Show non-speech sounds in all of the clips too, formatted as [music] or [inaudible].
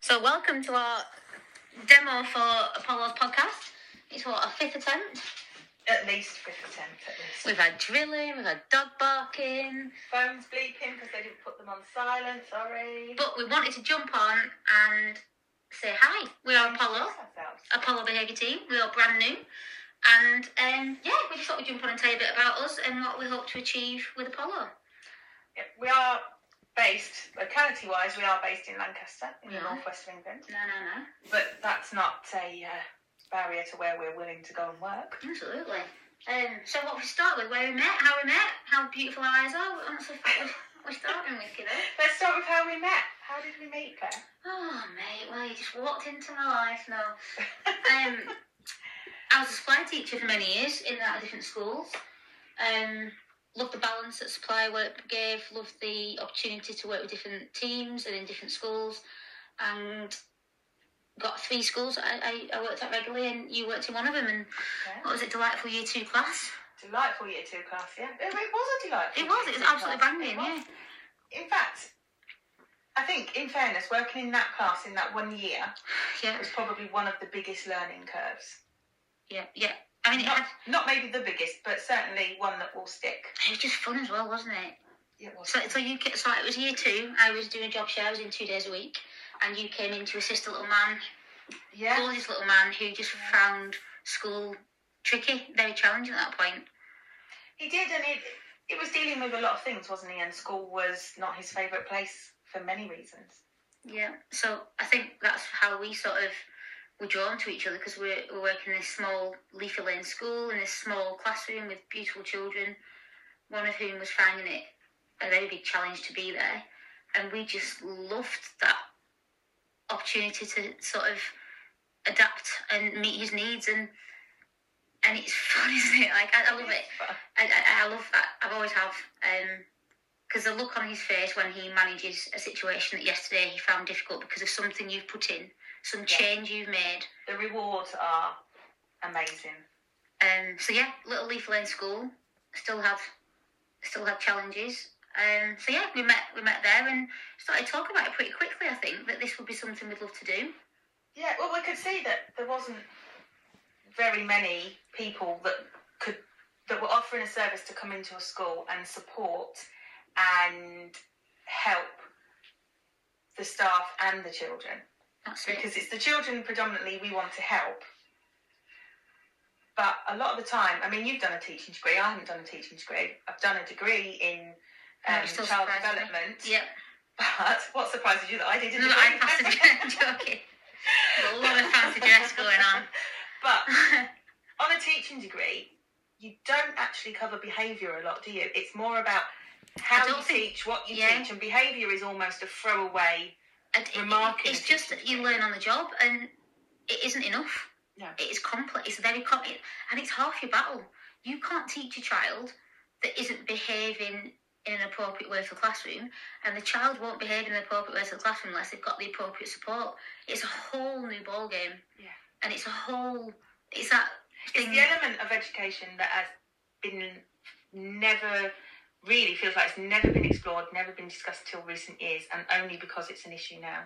So, welcome to our demo for Apollo's podcast. It's what, a fifth attempt? At least fifth attempt, at least. We've had drilling, we've had dog barking, Phones bleeping because they didn't put them on silent, sorry. but we wanted to jump on and say hi. We are Apollo, Apollo Behaviour Team. We are brand new. And um, yeah, we just thought we'd jump on and tell you a bit about us and what we hope to achieve with Apollo. Yeah, we are based, locality wise, we are based in Lancaster, in Yeah. the northwest of England. No, no, no. But that's not a uh, barrier to where we're willing to go and work. Absolutely. Um, so what we start with, where we met, how we met, how beautiful our eyes are. What's the what we're starting with, kiddo? [laughs] Let's start with how we met. How did we meet, Claire? Oh, mate, well, you just walked into my life. No. Um, I was a supply teacher for many years in that different schools. Um, loved the balance that supply work gave. Loved the opportunity to work with different teams and in different schools. And got three schools I, I, I worked at regularly, and you worked in one of them. And Yeah. what was it, delightful year two class? Delightful year two class, yeah. It, it was a delightful It was. It was absolutely class. banging. Was. Yeah. In fact, I think, in fairness, working in that class in that one year Yeah. was probably one of the biggest learning curves. Yeah. Yeah. I mean, it Not, had. not maybe the biggest, but certainly one that will stick. It was just fun as well, wasn't it? It was. So, so you so it was year two. I was doing job shares in two days a week, and you came in to assist a little man, yeah, gorgeous little man who just found school tricky, very challenging at that point. he did, and it it was dealing with a lot of things, wasn't he? And school was not his favourite place for many reasons. Yeah. So I think that's how we sort of were drawn to each other because we're, we're working in this small Leafy Lane school in this small classroom with beautiful children, one of whom was finding it a very big challenge to be there, and we just loved that opportunity to sort of adapt and meet his needs and and it's [laughs] fun, isn't it? Like I, I love it. I, I, I love that. I've always have. Um, Because the look on his face when he manages a situation that yesterday he found difficult because of something you've put in, some change you've made. the rewards are amazing. Um, so yeah, Little Leaf Lane School still have still have challenges. Um, so yeah, we met we met there and started talking about it pretty quickly. I think that this would be something we'd love to do. Yeah, well, we could see that there wasn't very many people that could that were offering a service to come into a school and support and help the staff and the children. It. because it's the children predominantly we want to help. But a lot of the time, I mean, you've done a teaching degree. I haven't done a teaching degree. I've done a degree in um, child surprises me. development. Yeah. But what surprises you that I did a No, degree? I passed it. [laughs] I'm joking. A lot of fancy dress going on. [laughs] But [laughs] on a teaching degree, you don't actually cover behaviour a lot, do you? It's more about how you think- teach, what you yeah. teach, and behaviour is almost a throwaway. And it- remark in it's just that you learn on the job, and it isn't enough. No. It is complex. It's very complex, and it's half your battle. You can't teach a child that isn't behaving in an appropriate way for the classroom, and the child won't behave in an appropriate way for the classroom unless they've got the appropriate support. It's a whole new ball game. Yeah. And it's a whole. It's that It's the element of education that has been never really feels like it's never been explored, never been discussed till recent years, and only because it's an issue now.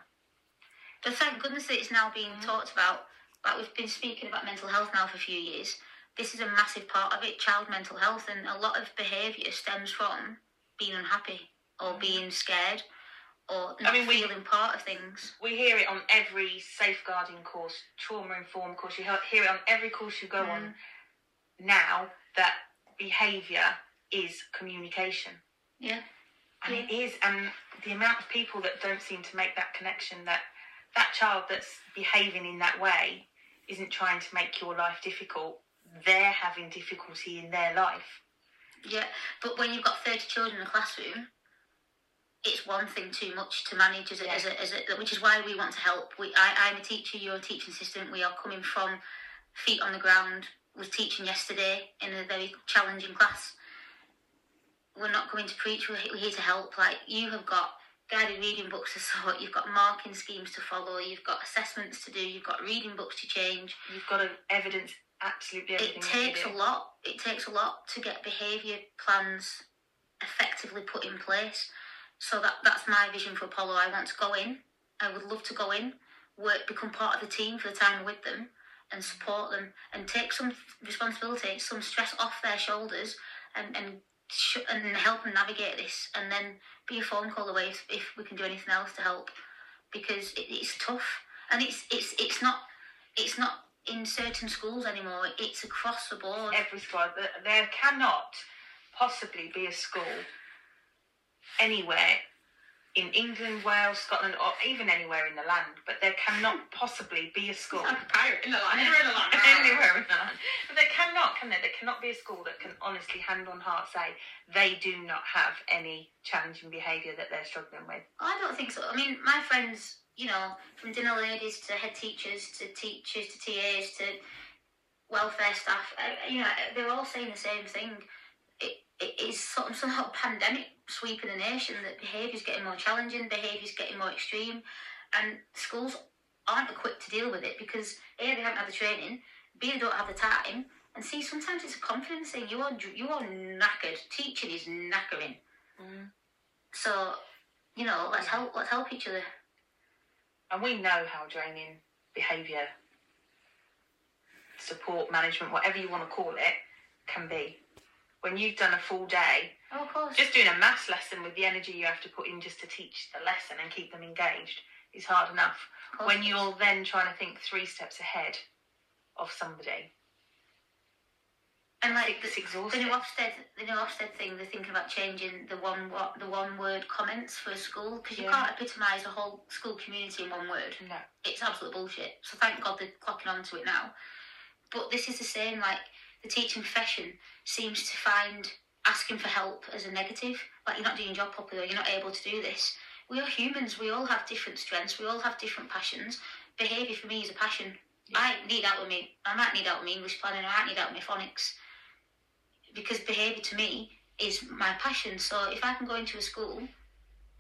But thank goodness that it's now being mm. talked about. Like we've been speaking about mental health now for a few years. This is a massive part of it, child mental health, and a lot of behaviour stems from being unhappy or mm. being scared or not mean, we- feeling part of things. We hear it on every safeguarding course, trauma informed course. You hear it on every course you go on mm. now that behaviour is communication. Yeah. And it is, and the amount of people that don't seem to make that connection that that child that's behaving in that way isn't trying to make your life difficult, they're having difficulty in their life. Yeah. But when you've got 30 children in a classroom, it's one thing too much to manage as a, Yeah. as a, as a, which is why we want to help. We, I, I'm a teacher, you're a teaching assistant. We are coming from feet on the ground. Was teaching yesterday in a very challenging class. We're not coming to preach. We're, here to help. Like you have got guided reading books to sort. You've got marking schemes to follow. You've got assessments to do. You've got reading books to change. You've got to evidence absolutely everything. It takes a lot. It takes a lot to get behaviour plans effectively put in place. So that that's my vision for Apollo. I want to go in I would love to go in, work, become part of the team for the time with them, and support them, and take some responsibility, some stress off their shoulders, and and and help them navigate this, and then be a phone call away if, if we can do anything else to help, because it, it's tough, and it's it's it's not it's not in certain schools anymore. It's across the board. every school. There- There cannot possibly be a school anywhere in England, Wales, Scotland, or even anywhere in the land, but there cannot possibly be a school Like a pirate in the land. We're in the land. [laughs] anywhere in the land. But there cannot, can there? There cannot be a school that can honestly, hand on heart, say they do not have any challenging behaviour that they're struggling with. I don't think so. I mean, my friends, you know, from dinner ladies to head teachers to teachers to TAs to welfare staff, uh, you know, they're all saying the same thing. It, it is sort of some sort of pandemic sweeping the nation that behaviour's getting more challenging, behaviour's getting more extreme, and schools aren't equipped to deal with it because A, they haven't had the training, B, they don't have the time, and C, sometimes it's a confidence thing. You are, you are knackered. Teaching is knackering. Mm. So, you know, let's help. Let's help each other. And we know how draining behaviour, support, management, whatever you want to call it, can be. When you've done a full day, Oh, of course. just doing a maths lesson with the energy you have to put in just to teach the lesson and keep them engaged is hard enough. When you're then trying to think three steps ahead of somebody, and like it's the, the new Ofsted, the new Ofsted thing, they're thinking about changing the one what the one word comments for a school because you Yeah. can't epitomise a whole school community in one word. No. It's absolute bullshit. So thank God they're clocking onto it now. But this is the same. Like the teaching profession seems to find asking for help as a negative. Like you're not doing your job properly, or you're not able to do this. We are humans. We all have different strengths. We all have different passions. Behaviour for me is a passion. I need out with me. I might need out with me English planning. I might need out with my phonics. Because behaviour to me is my passion. So if I can go into a school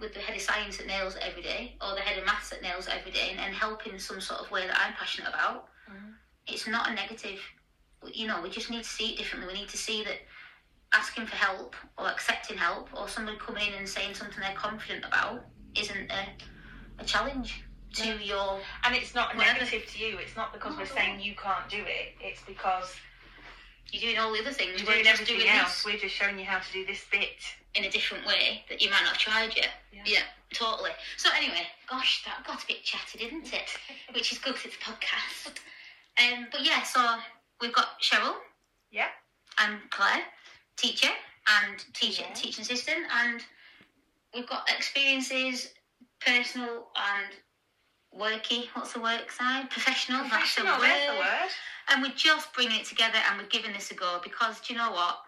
with the head of science that nails it every day, or the head of maths that nails it every day, and, and help in some sort of way that I'm passionate about, Mhm. it's not a negative. You know, we just need to see it differently. We need to see that asking for help or accepting help or somebody coming in and saying something they're confident about isn't a, a challenge to No. your And it's not Whatever. negative to you. It's not because Not we're saying you can't do it. It's because you're doing all the other things. you're We're doing just everything doing else. this We're just showing you how to do this bit. in a different way that you might not have tried yet. Yeah. totally. So anyway, gosh, that got a bit chatty, didn't it? [laughs] Which is good because it's a podcast. Um, but yeah, so we've got Cheryl. Yeah. And Claire, teacher and teacher, Yeah. teaching assistant, and we've got experiences, personal and worky. What's the work side? Professional. Professional, that's the there's the word. word. And we're just bringing it together and we're giving this a go because do you know what?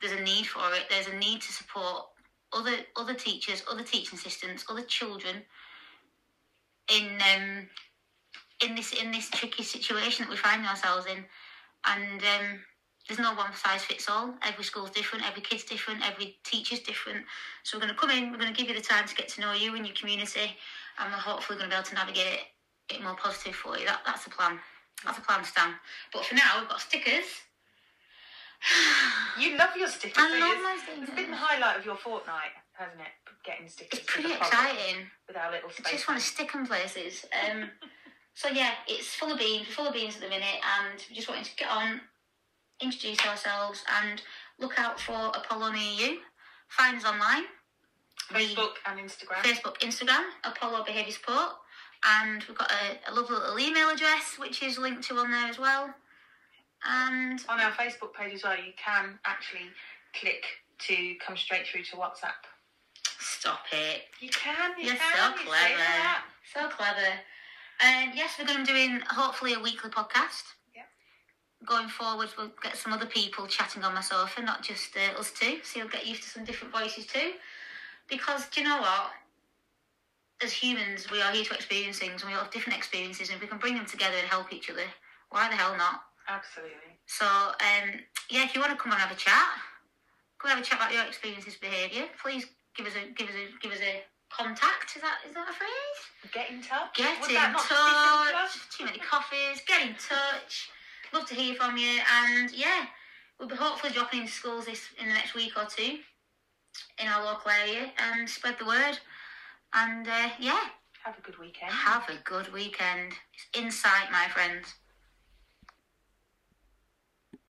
There's a need for it. There's a need to support other other teachers, other teaching assistants, other children in um in this in this tricky situation that we find ourselves in. And um there's no one size fits all. Every school's different, every kid's different, every teacher's different. So we're going to come in, we're going to give you the time to get to know you and your community, and we're hopefully going to be able to navigate it more positive for you. That, that's the plan. That's the plan, Stan. But for now, we've got stickers. You love your stickers. I love my It's stickers. been the highlight of your fortnight, hasn't it? Getting stickers. It's pretty exciting. With our little I space. just want to stick them places. Um, [laughs] so yeah, it's full of beans. Full of beans at the minute, and we just wanting to get on, introduce ourselves, and look out for Apollo near you. Find us online. We- Facebook and Instagram. Facebook, Instagram, Apollo Behaviour Support, and we've got a, a lovely little email address which is linked to on there as well. And On our Facebook page as well, you can actually click to come straight through to WhatsApp. stop it, You can. You You're can. so you clever. that. so clever. And yes, we're going to be doing hopefully a weekly podcast. Yeah. Going forward, we'll get some other people chatting on my sofa, not just uh, us two. So you'll get used to some different voices too. Because do you know what? As humans, we are here to experience things, and we all have different experiences. And if we can bring them together and help each other, why the hell not? Absolutely. So, um, yeah, if you want to come and have a chat, come and have a chat about your experiences, behaviour. Please give us a give us a give us a contact. Is that is that a phrase? Get in touch. Get Would in that not just be simpler? touch. Too many coffees. Get in touch. Love to hear from you. And yeah, we'll be hopefully dropping into schools this in the next week or two in our local area and spread the word. And uh, yeah, Have a good weekend. Have a good weekend. It's insight, my friends.